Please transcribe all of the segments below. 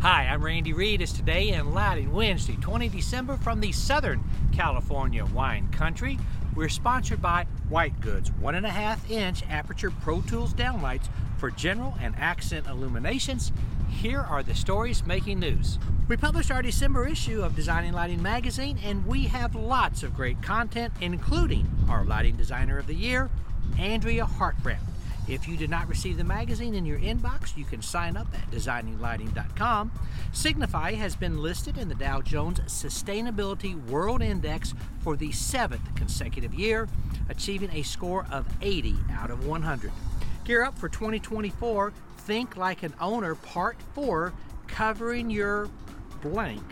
Hi, I'm Randy Reid. It's today in Lighting Wednesday, 20 December from the Southern California wine country. We're sponsored by White Goods, one and a half inch aperture Pro Tools downlights for general and accent illuminations. Here are the stories making news. We published our December issue of Designing Lighting magazine, and we have lots of great content, including our Lighting Designer of the Year, Andrea Hartranft. If you did not receive the magazine in your inbox, you can sign up at designinglighting.com. Signify has been listed in the Dow Jones Sustainability World Index for the seventh consecutive year, achieving a score of 80 out of 100. Gear up for 2024. Think like an owner, part four, covering your blank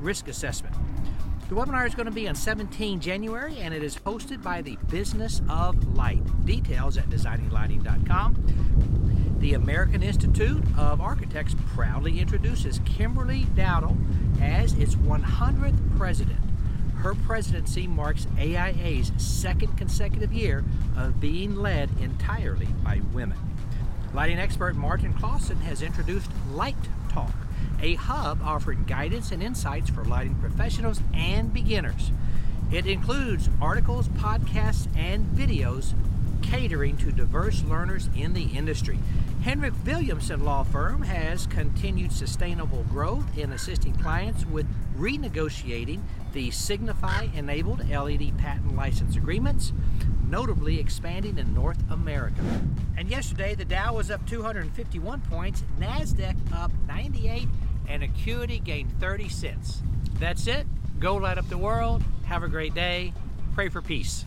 risk assessment. The webinar is going to be on 17 January and it is hosted by the Business of Light. Details at designinglighting.com. The American Institute of Architects proudly introduces Kimberly Dowdell as its 100th president. Her presidency marks AIA's second consecutive year of being led entirely by women. Lighting expert Martin Klaasen has introduced Light Talk a hub offering guidance and insights for lighting professionals and beginners. It includes articles, podcasts, and videos catering to diverse learners in the industry. Henrik Villumsen Law Firm has continued sustainable growth in assisting clients with renegotiating the Signify enabled LED patent license agreements, notably expanding in North America. And yesterday, the Dow was up 251 points, NASDAQ up 98 and Acuity gained 30 cents. That's it. Go light up the world. Have a great day. Pray for peace.